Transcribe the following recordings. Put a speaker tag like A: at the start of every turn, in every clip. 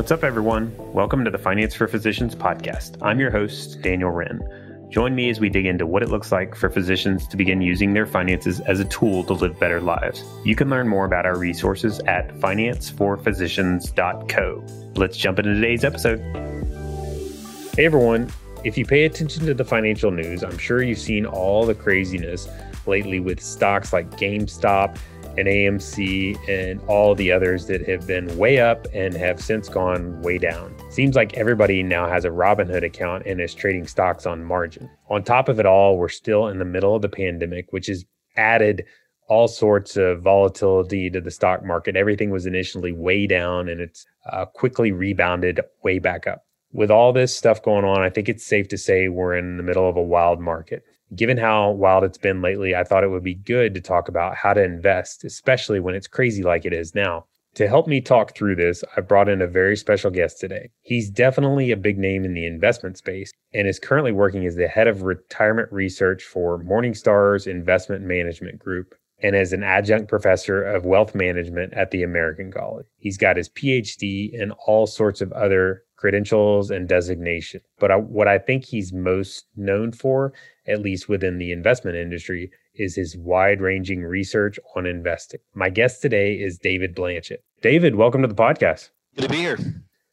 A: What's up, everyone? Welcome to the Finance for Physicians podcast. I'm your host, Daniel Wrenne. Join me as we dig into what it looks like for physicians to begin using their finances as a tool to live better lives. You can learn more about our resources at financeforphysicians.co. Let's jump into today's episode. Hey, everyone. If you pay attention to the financial news, I'm sure you've seen all the craziness lately with stocks like GameStop and AMC and all the others that have been way up and have since gone way down. Seems like everybody now has a Robinhood account and is trading stocks on margin. On top of it all, we're still in the middle of the pandemic, which has added all sorts of volatility to the stock market. Everything was initially way down and it's uh, quickly rebounded way back up. With all this stuff going on, I think it's safe to say we're in the middle of a wild market given how wild it's been lately, I thought it would be good to talk about how to invest, especially when it's crazy like it is now. To help me talk through this, I brought in a very special guest today. He's definitely a big name in the investment space and is currently working as the head of retirement research for Morningstar's Investment Management Group and as an adjunct professor of wealth management at the American College. He's got his PhD and all sorts of other credentials and designation. But I, what I think he's most known for, at least within the investment industry, is his wide ranging research on investing. My guest today is David Blanchett. David, welcome to the podcast.
B: Good to be here.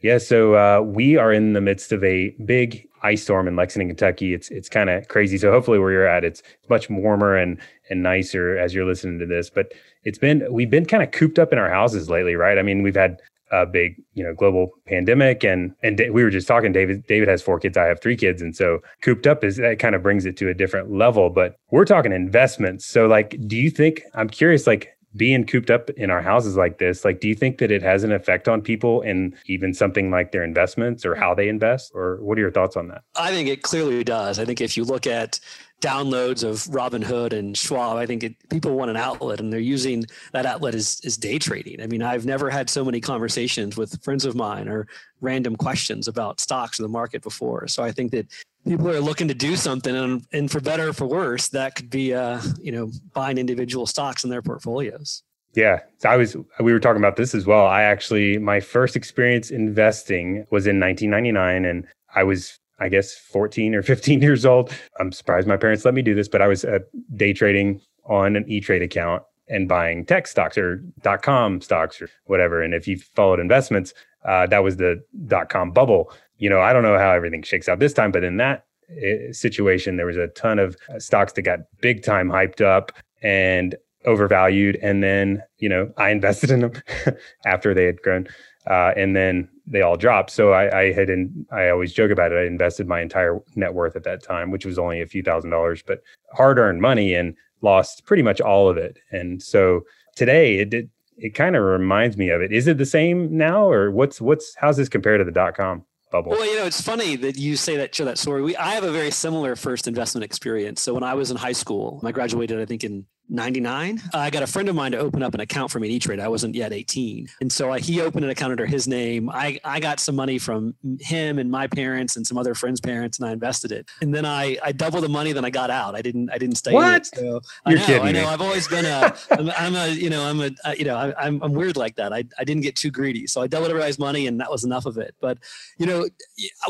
A: Yeah, so uh, we are in the midst of a big ice storm in Lexington, Kentucky. It's it's kind of crazy. So hopefully where you're at, it's much warmer and and nicer as you're listening to this. But it's been we've been kind of cooped up in our houses lately, right? I mean, we've had a big you know global pandemic. And and we were just talking david david has four kids i have three kids. And so cooped up is that kind of brings it to a different level but we're talking investments. So like do you think i'm curious like being cooped up in our houses like this like do you think that it has an effect on people and even something like their investments or how they invest? Or what are your thoughts on that?
B: I think it clearly does. I think if you look at downloads of Robinhood and Schwab. I think it, people want an outlet, and they're using that outlet as, as day trading. I mean, I've never had so many conversations with friends of mine or random questions about stocks in the market before. So I think that people are looking to do something, and, and for better or for worse, that could be, uh, you know, buying individual stocks in their portfolios.
A: Yeah, so I was. We were talking about this as well. I actually, my first experience investing was in 1999, and I was I guess 14 or 15 years old. I'm surprised my parents let me do this, but I was uh, day trading on an E Trade account and buying tech stocks or dot com stocks or whatever. And if you followed investments, uh, that was the dot com bubble. You know, I don't know how everything shakes out this time, but in that uh, situation, there was a ton of uh, stocks that got big time hyped up and overvalued. And then, you know, I invested in them after they had grown. Uh, and then they all dropped. So I, I had, in, I always joke about it. I invested my entire net worth at that time, which was only a few thousand dollars, but hard earned money and lost pretty much all of it. And so today it did, it kind of reminds me of it. Is it the same now or what's, what's, how's this compared to the dot com? Bubble.
B: Well, you know, it's funny that you say that, share that story. We, I have a very similar first investment experience. So when I was in high school, I graduated, I think in 99 i got a friend of mine to open up an account for me in e-trade i wasn't yet 18 and so I, he opened an account under his name. I, I got some money from him and my parents and some other friends parents and i invested it. And then i i doubled the money than i got out. I didn't i didn't stay
A: what?
B: in
A: it. So
B: You're i know kidding i know. Me. i've always been a I'm, I'm a you know i'm a uh, you know I, am I'm weird like that. I, I didn't get too greedy. So i doubled everybody's money and that was enough of it. But you know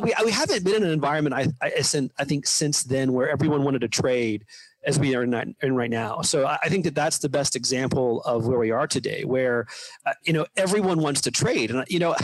B: we, we haven't been in an environment I, I, I think since then where everyone wanted to trade as we are in, in right now. So I think that that's the best example of where we are today, where uh, you know everyone wants to trade, and you know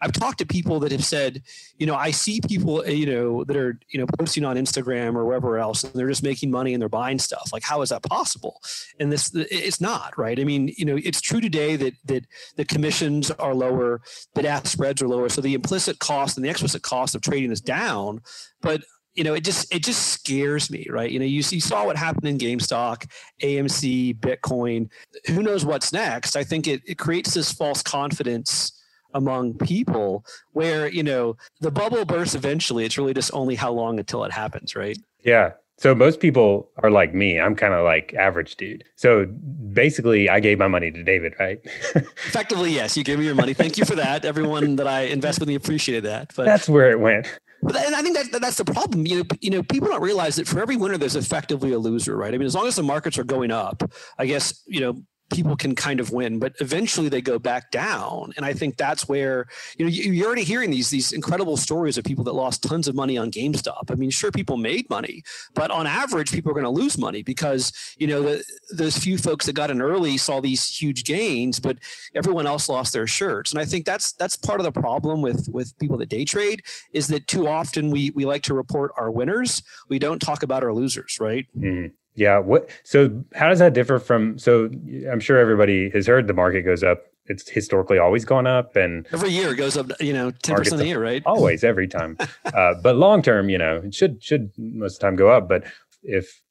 B: I've talked to people that have said, you know, I see people, uh, you know, that are you know posting on Instagram or wherever else, and they're just making money and they're buying stuff. Like, how is that possible? And this, it's not right. I mean, you know, it's true today that that the commissions are lower, bid ask spreads are lower, so the implicit cost and the explicit cost of trading is down, but you know, it just it just scares me, right? You know, you, you saw what happened in GameStop, AMC, Bitcoin. Who knows what's next? I think it, it creates this false confidence among people where, you know, the bubble bursts eventually. It's really just only how long until it happens, right?
A: Yeah. So most people are like me. I'm kind of like average dude. So basically, I gave my money to David, right?
B: Effectively, yes. You gave me your money. Thank you for that. Everyone that I invest with me appreciated that.
A: But that's where it went.
B: But and I think that that's the problem. You know, you know, people don't realize that for every winner, there's effectively a loser, right? I mean, as long as the markets are going up, I guess you know people can kind of win, but eventually they go back down. And I think that's where you know you're already hearing these these incredible stories of people that lost tons of money on GameStop. I mean, sure, people made money, but on average, people are going to lose money because you know the, those few folks that got in early saw these huge gains, but everyone else lost their shirts. And I think that's that's part of the problem with with people that day trade is that too often we we like to report our winners, we don't talk about our losers, right?
A: Mm-hmm. Yeah. What? So how does that differ from? So I'm sure everybody has heard the market goes up. It's historically always gone up, and
B: every year it goes up. You know, ten percent a year, right?
A: Always, every time. uh, but long term, you know, it should should most of the time go up. But if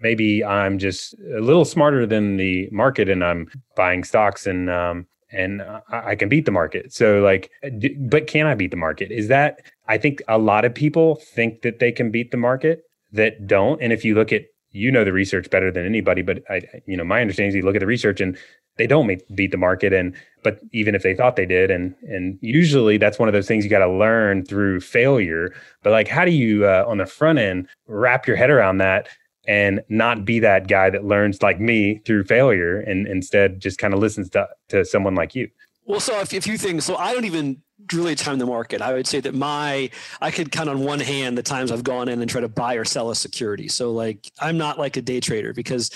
A: maybe I'm just a little smarter than the market, and I'm buying stocks and um, and I can beat the market. So like, but can I beat the market? Is that I think a lot of people think that they can beat the market that don't. And if you look at you know the research better than anybody, but I, you know, my understanding is you look at the research and they don't make, beat the market. And, but even if they thought they did, and, and usually that's one of those things you got to learn through failure. But like, how do you, uh, on the front end, wrap your head around that and not be that guy that learns like me through failure and instead just kind of listens to, to someone like you?
B: Well, so a few things. So I don't even really time the market. I would say that my I could count on one hand the times I've gone in and try to buy or sell a security. So like I'm not like a day trader because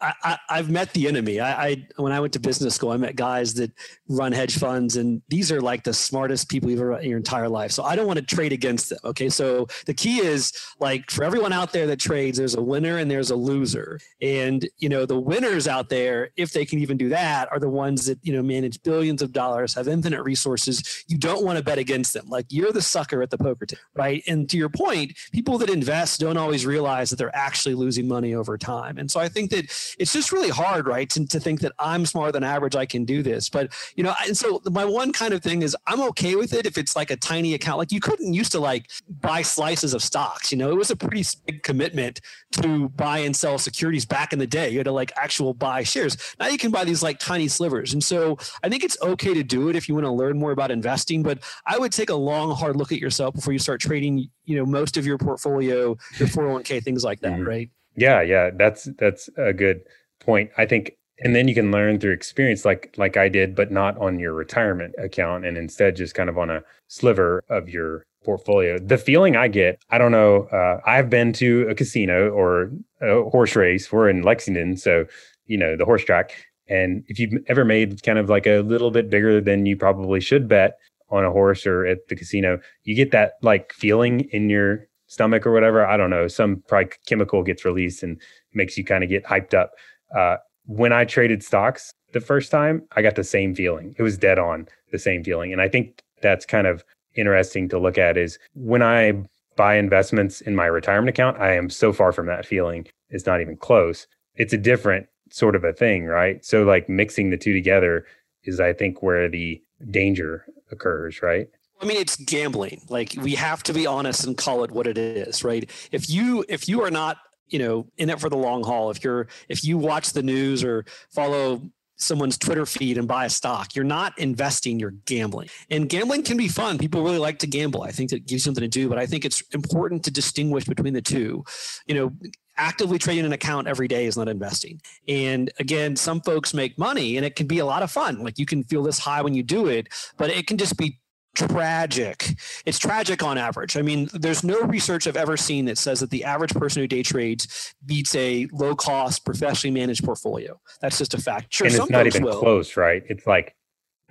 B: I, I have met the enemy. I, I, when I went to business school, I met guys that run hedge funds, and these are like the smartest people you've ever in your entire life. So I don't want to trade against them. Okay, so the key is like for everyone out there that trades, there's a winner and there's a loser, and you know the winners out there, if they can even do that, are the ones that you know manage billions of dollars, have infinite resources. You don't want to bet against them. Like you're the sucker at the poker table, right? And to your point, people that invest don't always realize that they're actually losing money over time. And so I think that it's just really hard, right, to, to think that I'm smarter than average, I can do this. But you know, and so my one kind of thing is I'm okay with it if it's like a tiny account. Like you couldn't used to like buy slices of stocks. You know, it was a pretty big commitment to buy and sell securities back in the day. You had to like actual buy shares. Now you can buy these like tiny slivers. And so I think it's okay to do it if you want to learn more about investing but I would take a long, hard look at yourself before you start trading. You know, most of your portfolio, your 401k, things like that, mm-hmm. right?
A: Yeah, yeah, that's that's a good point. I think and then you can learn through experience like like I did but not on your retirement account and instead just kind of on a sliver of your portfolio the feeling I get I don't know uh, I've been to a casino or a horse race we're in Lexington so you know the horse track and if you've ever made kind of like a little bit bigger than you probably should bet on a horse or at the casino, you get that like feeling in your stomach or whatever. I don't know. Some probably chemical gets released and makes you kind of get hyped up. Uh, when I traded stocks the first time, I got the same feeling. It was dead on the same feeling. And I think that's kind of interesting to look at is when I buy investments in my retirement account, I am so far from that feeling. It's not even close. It's a different sort of a thing, right? So like mixing the two together is I think where the danger occurs, right?
B: I mean, it's gambling. Like we have to be honest and call it what it is, right? If you if you are not, you know, in it for the long haul, if you're if you watch the news or follow someone's Twitter feed and buy a stock. You're not investing, you're gambling. And gambling can be fun. People really like to gamble. I think that gives you something to do, but I think it's important to distinguish between the two. You know, actively trading an account every day is not investing. And again, some folks make money and it can be a lot of fun. Like you can feel this high when you do it, but it can just be tragic. It's tragic on average. I mean, there's no research I've ever seen that says that the average person who day trades beats a low cost, professionally managed portfolio. That's just a fact.
A: Sure, and it's not even will. close, right? It's like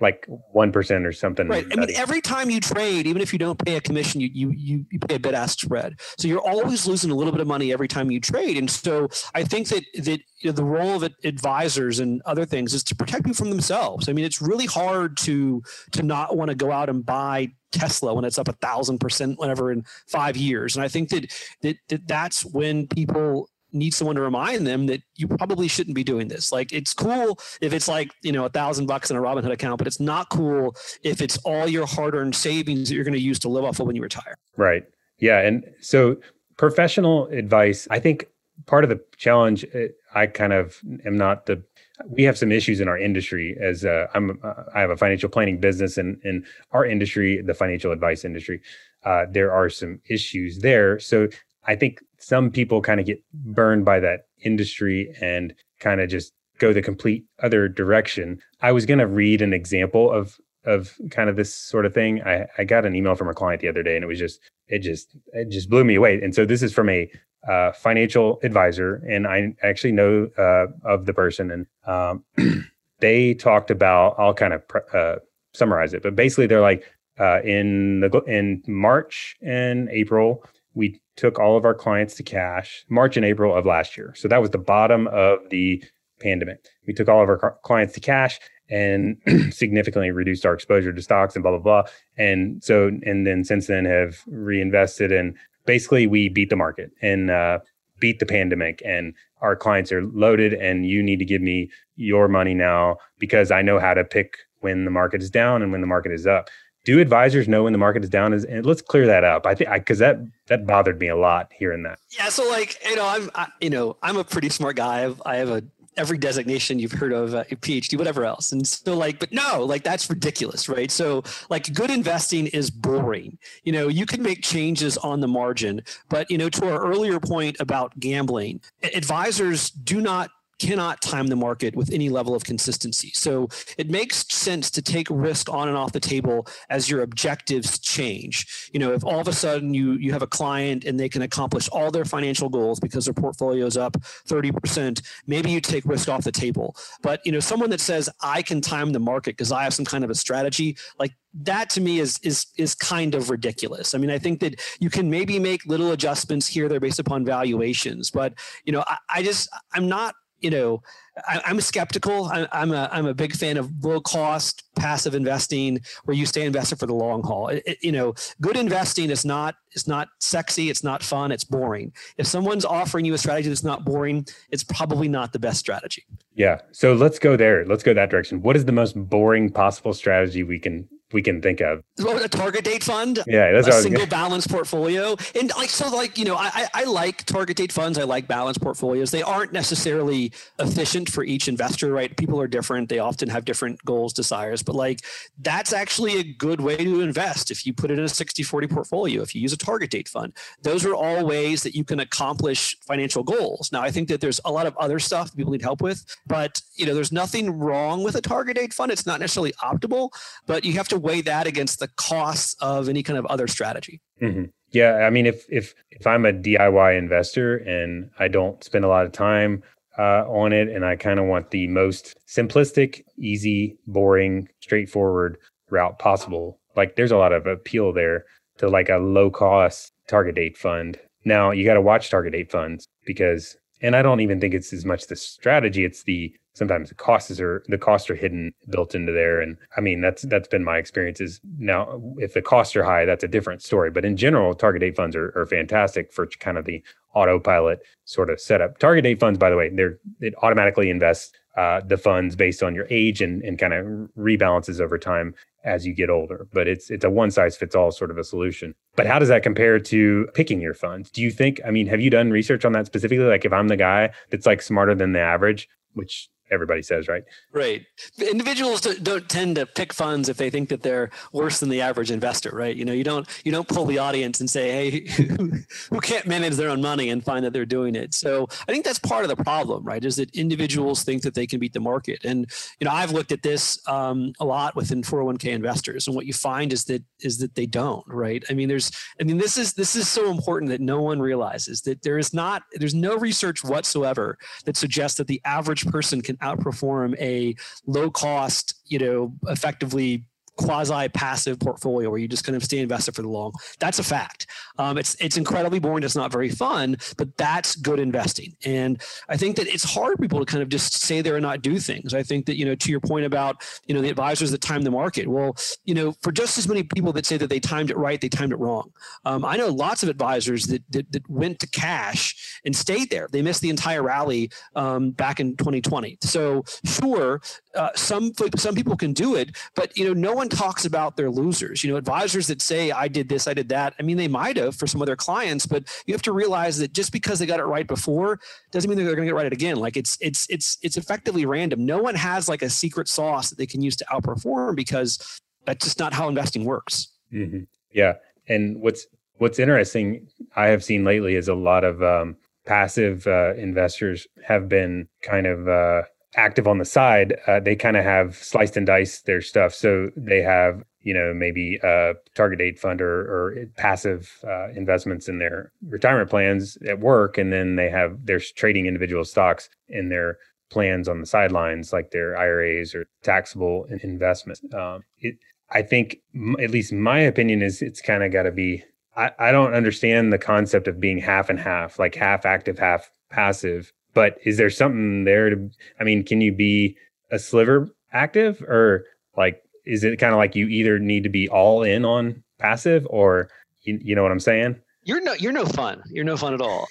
A: like one percent or something.
B: Right. I mean, every time you trade, even if you don't pay a commission, you you you, you pay a bid ask spread. So you're always losing a little bit of money every time you trade. And so I think that that you know, the role of advisors and other things is to protect people from themselves. I mean, it's really hard to to not want to go out and buy Tesla when it's up a thousand percent whenever in five years. And I think that, that that that's when people need someone to remind them that you probably shouldn't be doing this. Like it's cool if it's like, you know, a thousand bucks in a Robinhood account, but it's not cool if it's all your hard earned savings that you're going to use to live off of when you retire.
A: Right. Yeah. And so professional advice, I think part of the challenge, uh, I kind of am not the, we have some issues in our industry as uh, I'm, uh, I have a financial planning business and in our industry, the financial advice industry, uh, there are some issues there. So I think some people kind of get burned by that industry and kind of just go the complete other direction. I was going to read an example of of kind of this sort of thing. I, I got an email from a client the other day, and it was just it just it just blew me away. And so this is from a uh, financial advisor, and I actually know uh, of the person, and um, they talked about. I'll kind of uh, summarize it, but basically they're like uh, in the in March and April, we took all of our clients to cash. March and April of last year, so that was the bottom of the pandemic. We took all of our clients to cash and significantly reduced our exposure to stocks and blah blah blah. And so, and then since then have reinvested and basically we beat the market and uh, beat the pandemic. And our clients are loaded, and you need to give me your money now because I know how to pick when the market is down and when the market is up do advisors know when the market is down? Is and let's clear that up. I think because that that bothered me a lot hearing that.
B: Yeah so like you know i'm I, you know i'm a pretty smart guy. I have, I have a every designation you've heard of uh, phd whatever else. And so like but no like that's ridiculous right? So like good investing is boring. You know you can make changes on the margin but you know to our earlier point about gambling advisors do not cannot time the market with any level of consistency. So it makes sense to take risk on and off the table as your objectives change. You know, if all of a sudden you you have a client and they can accomplish all their financial goals because their portfolio is up 30%, maybe you take risk off the table. But, you know, someone that says I can time the market because I have some kind of a strategy, like that to me is is is kind of ridiculous. I mean, I think that you can maybe make little adjustments here there based upon valuations, but you know, I, I just I'm not you know, I, am skeptical. I, am a I'm a big fan of low cost passive investing, where you stay invested for the long haul. It, it, you know, good investing is not is not sexy. It's not fun. It's boring. If someone's offering you a strategy that's not boring, it's probably not the best strategy.
A: Yeah. So let's go there. Let's go that direction. What is the most boring possible strategy we can we can think of.
B: a target date fund.
A: Yeah,
B: that's a single balance portfolio, and like so, like you know, I I like target date funds. I like balance portfolios. They aren't necessarily efficient for each investor, right? People are different. They often have different goals, desires, but like that's actually a good way to invest if you put it in a 60-40 portfolio. If you use a target date fund, those are all ways that you can accomplish financial goals. Now, I think that there's a lot of other stuff that people need help with, but you know, there's nothing wrong with a target date fund. It's not necessarily optimal, but you have to weigh that against the costs of any kind of other strategy.
A: Mm-hmm. Yeah, I mean, if if if I'm a DIY investor and I don't spend a lot of time uh, on it, and I kind of want the most simplistic, easy, boring, straightforward route possible, like there's a lot of appeal there to like a low cost target date fund. Now you got to watch target date funds because, and I don't even think it's as much the strategy; it's the sometimes the costs are the costs are hidden built into there. And i mean that's that's been my experiences now if the costs are high that's a different story. But in general target date funds are, are fantastic for kind of the autopilot sort of setup. Target date funds by the way they're it automatically invests uh, the funds based on your age and, and kind of rebalances over time as you get older. But it's it's a one size fits all sort of a solution. But how does that compare to picking your funds? Do you think i mean have you done research on that specifically? Like if i'm the guy that's like smarter than the average which everybody says, right?
B: Right. Individuals don't tend to pick funds if they think that they're worse than the average investor, right? You know, you don't you don't pull the audience and say, hey, who can't manage their own money and find that they're doing it. So I think that's part of the problem, right? Is that individuals think that they can beat the market, and you know, I've looked at this um, a lot within 401k investors, and what you find is that is that they don't, right? I mean, there's, I mean, this is this is so important that no one realizes that there is not there's no research whatsoever that suggests that the average person can outperform a low cost, you know, effectively quasi passive portfolio where you just kind of stay invested for the long. That's a fact. Um, it's it's incredibly boring. It's not very fun, but that's good investing. And I think that it's hard for people to kind of just say there and not do things. I think that you know to your point about you know the advisors that time the market. Well, you know for just as many people that say that they timed it right, they timed it wrong. Um, I know lots of advisors that, that, that went to cash and stayed there. They missed the entire rally um, back in 2020. So sure, uh, some some people can do it, but you know no one talks about their losers. You know, advisors that say, I did this, I did that. I mean, they might have for some of their clients, but you have to realize that just because they got it right before doesn't mean they're going to get it right again. Like it's, it's, it's, it's effectively random. No one has like a secret sauce that they can use to outperform because that's just not how investing works.
A: Mm-hmm. Yeah. And what's, what's interesting I have seen lately is a lot of um, passive uh, investors have been kind of, uh, active on the side, uh, they kind of have sliced and diced their stuff. So they have you know maybe a target date fund or, or passive uh, investments in their retirement plans at work, and then they have they're trading individual stocks in their plans on the sidelines, like their IRAs or taxable investments. Um, it, I think, at least my opinion is, it's kind of got to be. I, I don't understand the concept of being half and half, like half active, half passive. But is there something there to? I mean, can you be a sliver active, or like is it kind of like you either need to be all in on passive, or you, you know what I'm saying?
B: You're no, you're no fun. You're no fun at all.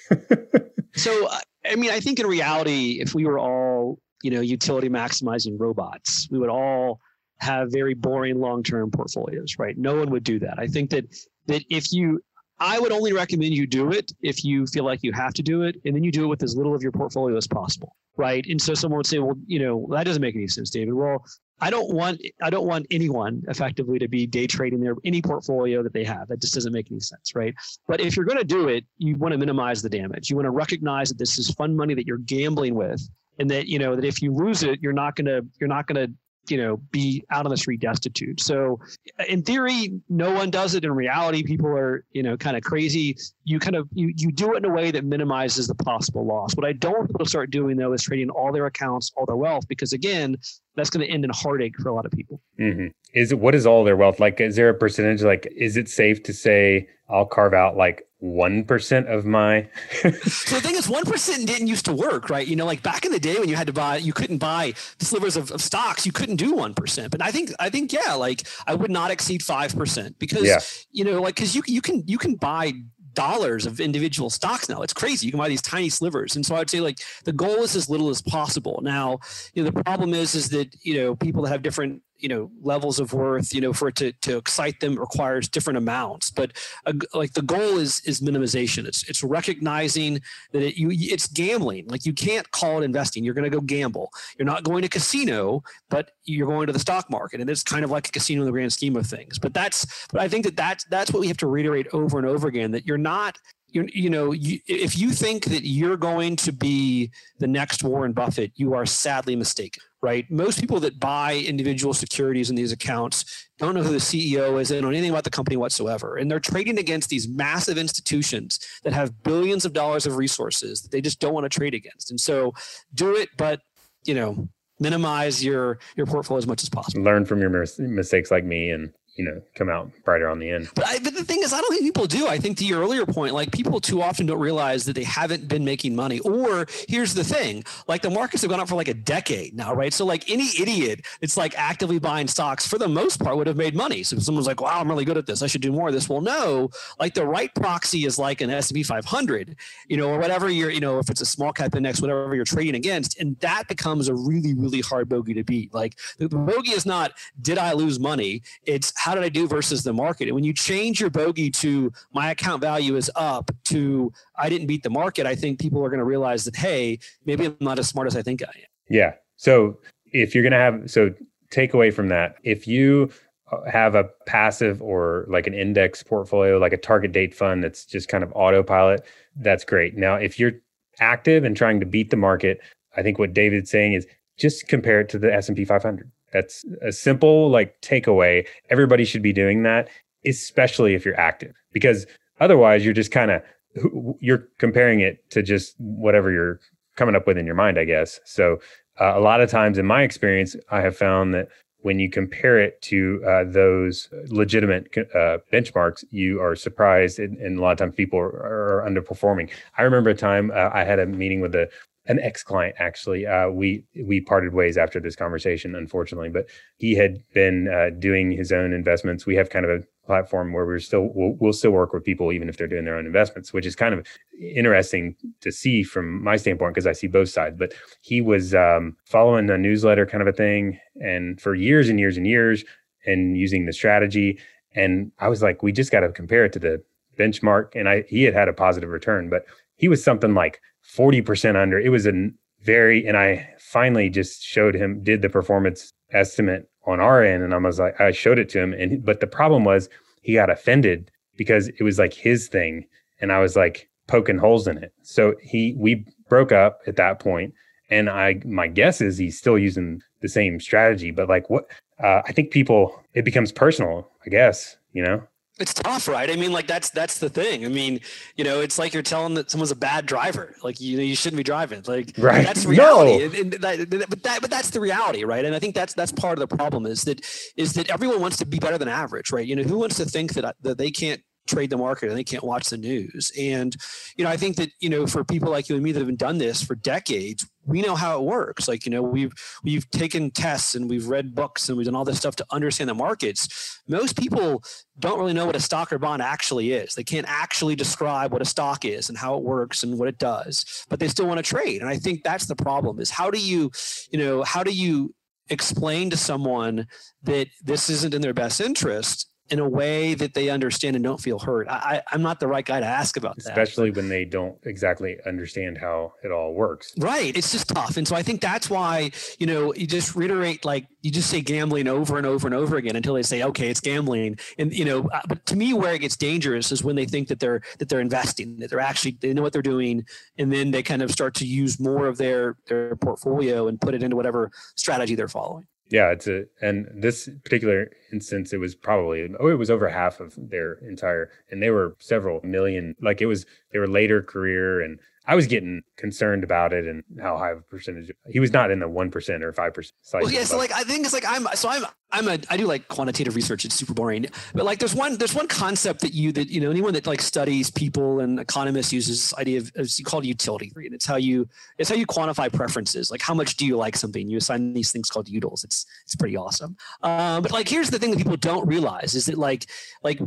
B: so I mean, I think in reality, if we were all, you know, utility maximizing robots, we would all have very boring long-term portfolios, right? No one would do that. I think that that if you I would only recommend you do it if you feel like you have to do it, and then you do it with as little of your portfolio as possible, right? And so someone would say, well, you know, that doesn't make any sense, David. Well, I don't want I don't want anyone effectively to be day trading their any portfolio that they have. That just doesn't make any sense, right? But if you're going to do it, you want to minimize the damage. You want to recognize that this is fun money that you're gambling with, and that you know that if you lose it, you're not gonna you're not gonna you know be out on the street destitute. So in theory no one does it. In reality people are you know kind of crazy. You kind of you, you do it in a way that minimizes the possible loss. What i don't want people to start doing though is trading all their accounts all their wealth because again that's going to end in heartache for a lot of people.
A: Mm-hmm. is it what is all their wealth? Like is there a percentage like is it safe to say i'll carve out like 1% of my
B: so the thing is 1% didn't used to work right you know like back in the day when you had to buy you couldn't buy slivers of, of stocks you couldn't do 1% but i think i think yeah like i would not exceed 5% because yeah. you know like because you, you can you can buy dollars of individual stocks now. It's crazy. You can buy these tiny slivers. And so I'd say like the goal is as little as possible. Now, you know, the problem is is that, you know, people that have different you know levels of worth you know for it to, to excite them requires different amounts. But like the goal is is minimization. It's it's recognizing that it, you it's gambling. Like you can't call it investing. You're going to go gamble. You're not going to casino but you're going to the stock market. And it's kind of like a casino in the grand scheme of things. But that's but i think that that's that's what we have to reiterate over and over again that you're not you you know you, if you think that you're going to be the next Warren Buffett, you are sadly mistaken. Right? Most people that buy individual securities in these accounts don't know who the CEO is, they don't know anything about the company whatsoever, and they're trading against these massive institutions that have billions of dollars of resources that they just don't want to trade against. And so, do it, but you know, minimize your your portfolio as much as possible.
A: Learn from your mistakes, like me, and you know come out brighter on the end.
B: But, I, but the thing is, I don't think people do. I think to your earlier point, like people too often don't realize that they haven't been making money. Or here's the thing, like the markets have gone up for like a decade now, right? So like any idiot it's like actively buying stocks for the most part would have made money. So if someone's like, "Wow, I'm really good at this. I should do more of this." Well, no, like the right proxy is like an S&P 500, you know, or whatever you're, you know, if it's a small cap index, whatever you're trading against, and that becomes a really really hard bogey to beat. Like the bogey is not did I lose money? It's how did I do versus the market? And when you change your bogey to my account value is up to I didn't beat the market, I think people are going to realize that, hey, maybe I'm not as smart as I think I am.
A: Yeah. So if you're going to have, so take away from that, if you uh, have a passive or like an index portfolio, like a target date fund that's just kind of autopilot, that's great. Now, if you're active and trying to beat the market, I think what David's saying is just compare it to the S&P 500. That's a simple like takeaway. Everybody should be doing that, especially if you're active, because otherwise you're just kind of you're comparing it to just whatever you're coming up with in your mind, I guess. So uh, a lot of times in my experience, I have found that when you compare it to uh, those legitimate uh, benchmarks, you are surprised, and, and, a lot of times people are, are underperforming. I remember a time uh, I had a meeting with a an ex-client actually. Uh, we we parted ways after this conversation unfortunately but he had been uh, doing his own investments. We have kind of a platform where we're still we'll, we'll, still work with people even if they're doing their own investments which is kind of interesting to see from my standpoint because i see both sides. But he was um, following a newsletter kind of a thing and for years and years and years and using the strategy. And i was like we just got to compare it to the benchmark. And i he had had a positive return but he was something like 40% under. It was a very, and I finally just showed him, did the performance estimate on our end. And I was like, I showed it to him. And, but the problem was he got offended because it was like his thing. And I was like poking holes in it. So he, we broke up at that point and I my guess is he's still using the same strategy. But like what uh, I think people it becomes personal. I guess you know.
B: It's tough, right? I mean, like that's that's the thing. I mean, you know, it's like you're telling that someone's a bad driver. Like you know, you shouldn't be driving. Like
A: right.
B: that's reality. No. And, and that, but that but that's the reality, right? And I think that's that's part of the problem is that is that everyone wants to be better than average, right? You know, who wants to think that that they can't trade the market and they can't watch the news. And, you know, I think that, you know, for people like you and me that have done this for decades, we know how it works. Like, you know, we've we've taken tests and we've read books and we've done all this stuff to understand the markets. Most people don't really know what a stock or bond actually is. They can't actually describe what a stock is and how it works and what it does, but they still want to trade. And I think that's the problem is how do you, you know, how do you explain to someone that this isn't in their best interest in a way that they understand and don't feel hurt. I, am not the right guy to ask about
A: Especially that. Especially when they don't exactly understand how it all works.
B: Right. It's just tough. And so I think that's why, you know, you just reiterate, like, you just say gambling over and over and over again until they say, okay, it's gambling. And, you know, uh, but to me, where it gets dangerous is when they think that they're, that they're investing, that they're actually, they know what they're doing. And then they kind of start to use more of their, their portfolio and put it into whatever strategy they're following.
A: Yeah, it's a and this particular instance, it was probably oh, it was over half of their entire, and they were several million. Like it was, they were later career, and I was getting concerned about it and how high of a percentage he was not in the one percent or five percent.
B: Well, yeah, so like I think it's like I'm so I'm I'm a I do like quantitative research. It's super boring, but like there's one there's one concept that you that you know anyone that like studies people and economists uses this idea of it's called utility, and it's how you it's how you quantify preferences. Like how much do you like something? You assign these things called utils. It's it's pretty awesome. Um, but like here's the thing that people don't realize is that like like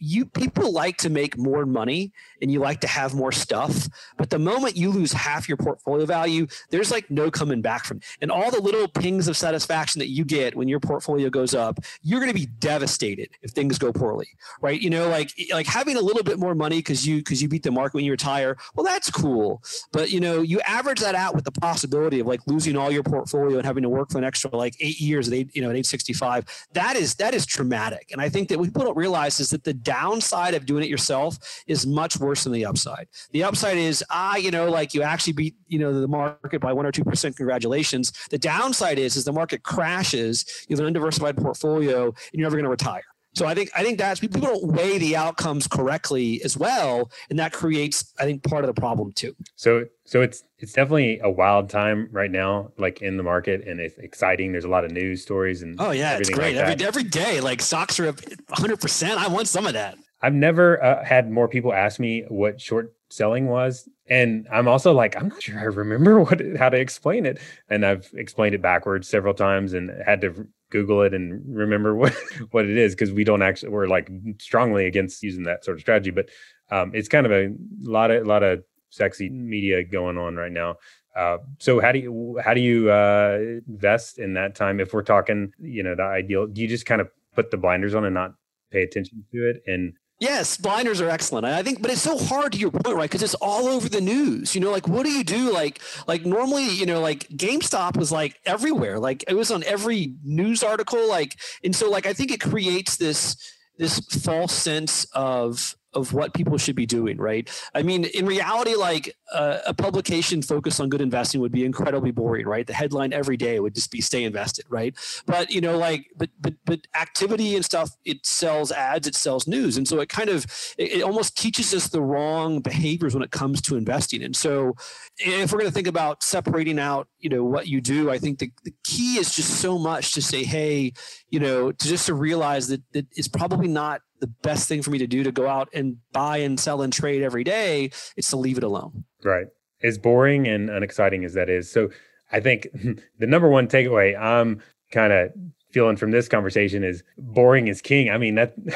B: you people like to make more money and you like to have more stuff but the moment you lose half your portfolio value there's like no coming back from and all the little pings of satisfaction that you get when your portfolio goes up you're going to be devastated if things go poorly right? You know like like having a little bit more money because you because you beat the market when you retire well that's cool. But you know you average that out with the possibility of like losing all your portfolio and having to work for an extra like eight years at eight you know at age 65 that is that is traumatic. And i think that what people don't realize is that the downside of doing it yourself is much worse than the upside. The upside is, ah, you know, like you actually beat, you know, the market by one or two percent. Congratulations. The downside is, is the market crashes. You have an undiversified portfolio, and you're never going to retire. So I think I think that's people don't weigh the outcomes correctly as well, and that creates I think part of the problem too.
A: So so it's it's definitely a wild time right now, like in the market, and it's exciting. There's a lot of news stories and
B: oh yeah, it's great like every every day. Like stocks are up 100. percent I want some of that.
A: I've never uh, had more people ask me what short selling was, and I'm also like I'm not sure I remember what how to explain it, and I've explained it backwards several times and had to Google it and remember what what it is because we don't actually we're like strongly against using that sort of strategy. But um, it's kind of a lot of a lot of sexy media going on right now. Uh, so how do you how do you uh, invest in that time? If we're talking, you know, the ideal, do you just kind of put the blinders on and not pay attention to it and
B: Yes, blinders are excellent. I think, but it's so hard to your point, right? Because it's all over the news. You know, like what do you do? Like, like normally, you know, like GameStop was like everywhere. Like it was on every news article. Like, and so like I think it creates this this false sense of of what people should be doing, right? I mean, in reality, like uh, a publication focused on good investing would be incredibly boring, right? The headline every day would just be "Stay invested," right? But you know, like, but but but activity and stuff, it sells ads, it sells news, and so it kind of it, it almost teaches us the wrong behaviors when it comes to investing. And so, if we're going to think about separating out, you know, what you do, I think the, the key is just so much to say, hey, you know, to just to realize that that it's probably not the best thing for me to do to go out and buy and sell and trade every day. is to leave it alone.
A: Right. As boring and unexciting as that is. So I think the number one takeaway I'm kind of feeling from this conversation is boring is king. I mean, that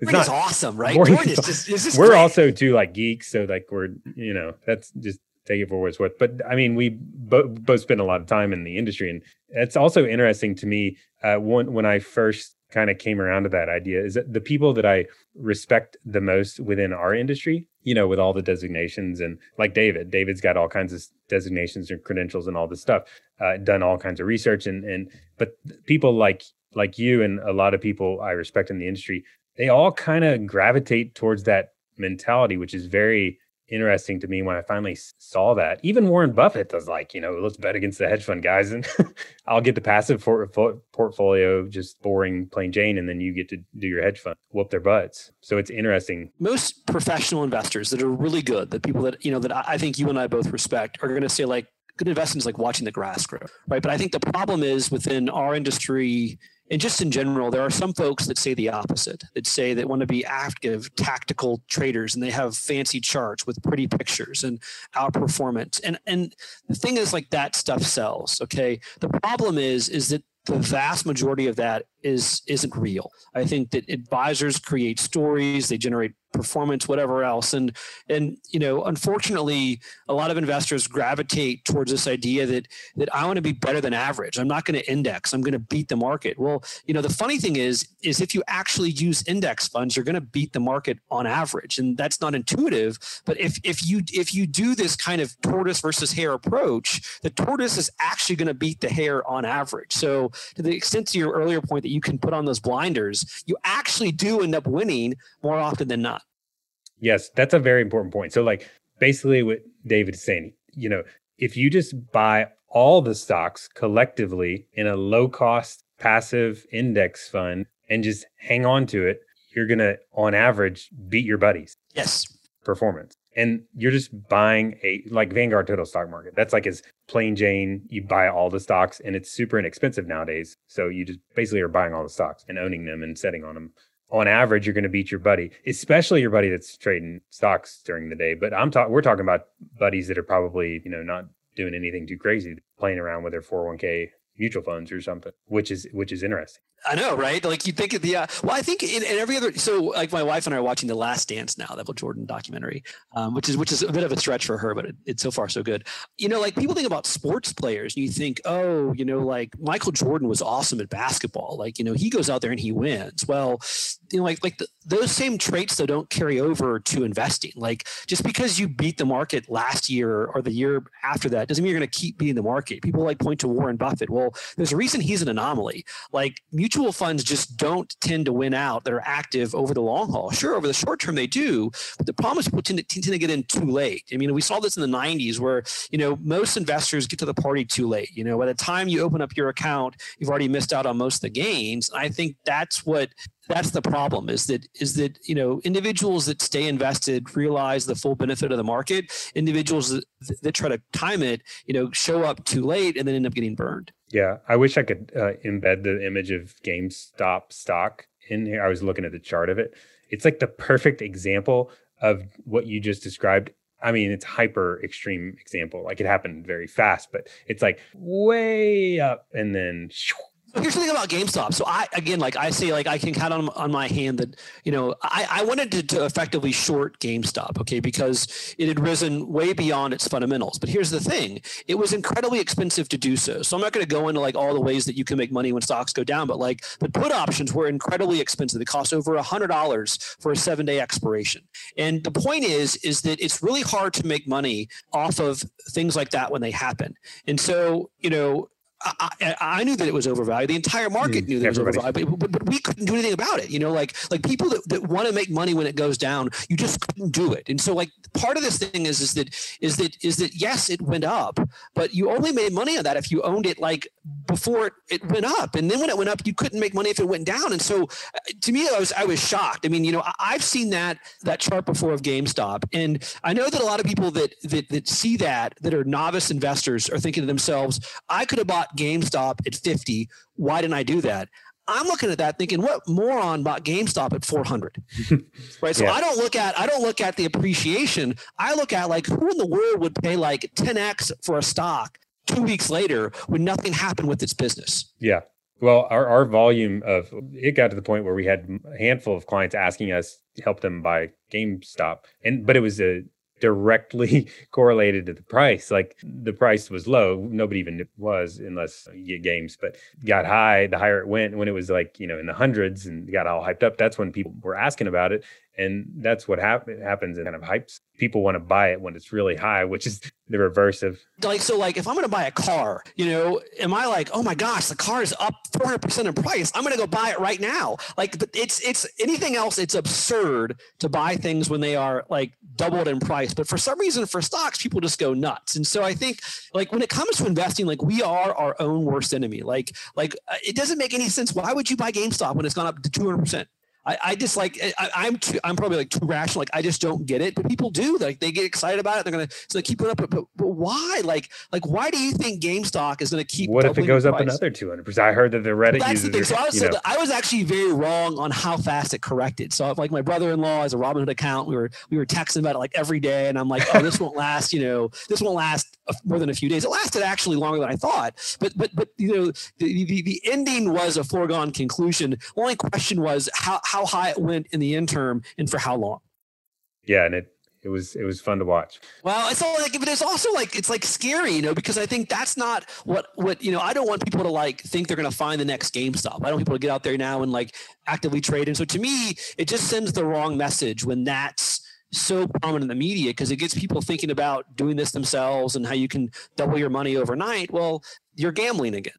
B: it's not awesome, right? Boring, boring is just, just
A: we're
B: great.
A: also too like geeks. So like we're, you know, that's just take it for what it's worth. But I mean, we bo- both spend a lot of time in the industry, and it's also interesting to me. Uh, when when I first kind of came around to that idea is that the people that I respect the most within our industry, you know, with all the designations and like David, David's got all kinds of designations and credentials and all this stuff, uh, done all kinds of research and and but people like like you and a lot of people I respect in the industry, they all kind of gravitate towards that mentality, which is very interesting to me when I finally saw that. Even Warren Buffett does like, you know, let's bet against the hedge fund guys, and I'll get the passive portfolio, just boring, plain Jane, and then you get to do your hedge fund, whoop their butts. So it's interesting.
B: Most professional investors that are really good, that people that you know that I think you and I both respect, are going to say like, good investing is like watching the grass grow, right? But I think the problem is within our industry and just in general, there are some folks that say the opposite, that say they want to be active, tactical traders, and they have fancy charts with pretty pictures and outperformance. And and the thing is, like that stuff sells. Okay. The problem is, is that the vast majority of that is isn't real. I think that advisors create stories, they generate performance, whatever else, and and you know, unfortunately, a lot of investors gravitate towards this idea that that I want to be better than average. I'm not going to index. I'm going to beat the market. Well, you know, the funny thing is, is if you actually use index funds, you're going to beat the market on average, and that's not intuitive. But if if you if you do this kind of tortoise versus hare approach, the tortoise is actually going to beat the hare on average. So, to the extent to your earlier point that you can put on those blinders, you actually do end up winning more often than not.
A: Yes, that's a very important point. So, like, basically, what David is saying, you know, if you just buy all the stocks collectively in a low cost passive index fund and just hang on to it, you're going to, on average, beat your buddies.
B: Yes.
A: Performance. And you're just buying a, like Vanguard Total Stock Market. That's like as plain Jane, you buy all the stocks and it's super inexpensive nowadays. So you just basically are buying all the stocks and owning them and setting on them. On average, you're going to beat your buddy, especially your buddy that's trading stocks during the day. But I'm talking, we're talking about buddies that are probably, you know, not doing anything too crazy, playing around with their 401k mutual funds or something, which is which is interesting.
B: I know, right? Like you think of the uh, well, I think in, in, every other. So, like my wife and I are watching The Last Dance now, that Jordan documentary, um, which is which is a bit of a stretch for her, but it, it's so far so good. You know, like people think about sports players, and you think, oh, you know, like Michael Jordan was awesome at basketball. Like you know, he goes out there and he wins. Well, you know, like like the, those same traits though don't carry over to investing. Like just because you beat the market last year or the year after that doesn't mean you're going to keep beating the market. People like point to Warren Buffett. Well, there's a reason he's an anomaly. Like mutual funds just don't tend to win out that are active over the long haul. Sure, over the short term they do, but the problem is people tend to, tend to get in too late. I mean, we saw this in the 90s where, you know, most investors get to the party too late. You know, by the time you open up your account, you've already missed out on most of the gains. I think that's what that's the problem is that is that you know individuals that stay invested realize the full benefit of the market individuals that, that try to time it you know show up too late and then end up getting burned
A: yeah, I wish I could uh, embed the image of GameStop stock in here. I was looking at the chart of it. It's like the perfect example of what you just described. I mean, it's hyper extreme example. Like it happened very fast, but it's like way up and then
B: here's the thing about GameStop. So I again, like I say, like I can count on on my hand that you know I, I wanted to, to effectively short GameStop, okay, because it had risen way beyond its fundamentals. But here's the thing: it was incredibly expensive to do so. So I'm not going to go into like all the ways that you can make money when stocks go down, but like the put options were incredibly expensive. They cost over a hundred dollars for a seven day expiration. And the point is, is that it's really hard to make money off of things like that when they happen. And so you know I, I, knew that it was overvalued. The entire market mm, knew that everybody. it was overvalued, but, but, we couldn't do anything about it. You know, like like people that, that want to make money when it goes down, you just couldn't do it. And so, like part of this thing is is that is that is that yes, it went up, but you only made money on that if you owned it like before it, it went up, and then when it went up, you couldn't make money if it went down. And so, uh, to me, I was I was shocked. I mean, you know, I've seen that that chart before of GameStop, and I know that a lot of people that that that see that that are novice investors are thinking to themselves, I could have bought bought GameStop at 50. Why didn't I do that? I'm looking at that thinking, what moron bought GameStop at 400? right. So yeah. I don't look at I don't look at the appreciation. I look at like who in the world would pay like 10x for a stock two weeks later when nothing happened with its business.
A: Yeah. Well, our, our volume of it got to the point where we had a handful of clients asking us to help them buy GameStop, and but it was a directly correlated to the price. Like the price was low, nobody even was unless you get games, but got high. The higher it went, when it was like you know in the hundreds and got all hyped up, that's when people were asking about it, and that's what happens happens in kind of hypes. People want to buy it when it's really high, which is the reverse of
B: like so. Like if I'm to buy a car, you know, am I like, oh my gosh, the car is up 400 percent in price? I'm to go buy it right now. Like it's it's anything else. It's absurd to buy things when they are like doubled in price. But for some reason, for stocks, people just go nuts. And so I think, like when it comes to investing, like we are our own worst enemy. Like, like uh, it doesn't make any sense. Why would you buy GameStop when it's gone up to two hundred percent? I, I just like I, am too, I'm probably like too rational. Like I just don't get it, but people do. Like they get excited about it. They're gonna so they keep it up. But, but, but why? Like like why do you think GameStop is gonna keep?
A: What if it goes up another 200? percent I heard that the Reddit
B: well,
A: that's users.
B: The thing. So I was, so I was actually very wrong on how fast it corrected. So like my brother-in-law has a Robinhood account. We were we were texting about it like every day, and I'm like, oh, this won't last. You know, this won't last more than a few days. It lasted actually longer than I thought. But but but you know, the the, the ending was a foregone conclusion. The only question was how how high it went in the interim and for how long.
A: Yeah, and it it was it was fun to watch.
B: Well, it's all like, but it's also like it's like scary, you know, because I think that's not what what you know. I don't want people to like think they're going to find the next GameStop. I don't want people to get out there now and like actively trade. And so to me, it just sends the wrong message when that's so prominent in the media because it gets people thinking about doing this themselves and how you can double your money overnight. Well, you're gambling again.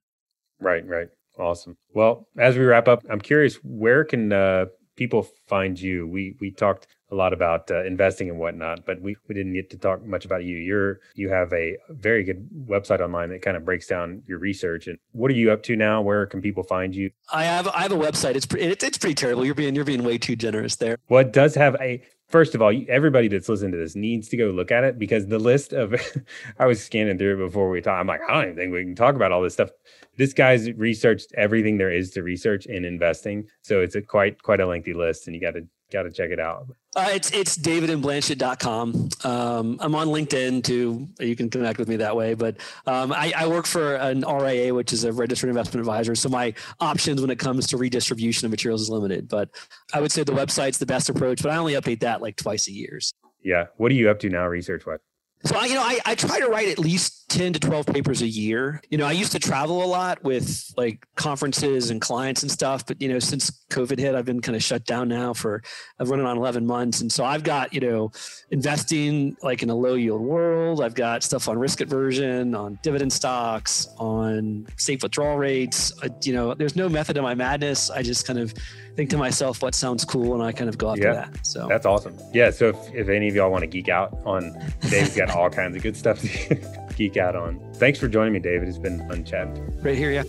A: Right, right. Awesome. Well, as we wrap up, I'm curious where can uh, people find you? We we talked a lot about uh, investing and whatnot, but we, we didn't get to talk much about you. You're you have a very good website online that kind of breaks down your research. And what are you up to now? Where can people find you?
B: I have I have a website. It's pre- it's, it's pretty terrible. You're being you're being way too generous there.
A: Well, it does have a first of all, everybody that's listening to this needs to go look at it because the list of I was scanning through it before we talk. I'm like, I don't even think we can talk about all this stuff this guy's researched everything there is to research in investing. So it's a quite quite a lengthy list, and you got to got to check it out.
B: Uh, it's it's davidmblanchett.com. Um, I'm on LinkedIn too. You can connect with me that way. But um, I, I, work for an RIA, which is a registered investment advisor. So my options when it comes to redistribution of materials is limited. But I would say the website's the best approach. But I only update that like twice a year.
A: Yeah. What are you up to now, research wise?
B: So I, you know, I, I try to write at least 10 to 12 papers a year. You know, I used to travel a lot with like conferences and clients and stuff, but you know, since COVID hit, I've been kind of shut down now for I've run it on 11 months. And so I've got, you know, investing like in a low yield world. I've got stuff on risk aversion, on dividend stocks, on safe withdrawal rates. I, you know, there's no method of my madness. I just kind of think to myself what sounds cool and I kind of go after yeah, that. So
A: that's awesome. Yeah. So if, if any of y'all want to geek out on Dave's got all kinds of good stuff to geek out on. Thanks for joining me, David. It's been fun chatting.
B: Great here, yeah.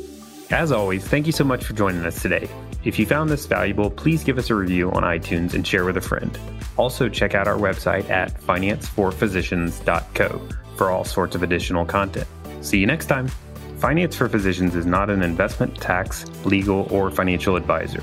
A: As always, thank you so much for joining us today. If you found this valuable, please give us a review on iTunes and share with a friend. Also, check out our website at financeforphysicians.co for all sorts of additional content. See you next time. Finance for Physicians is not an investment, tax, legal, or financial advisor.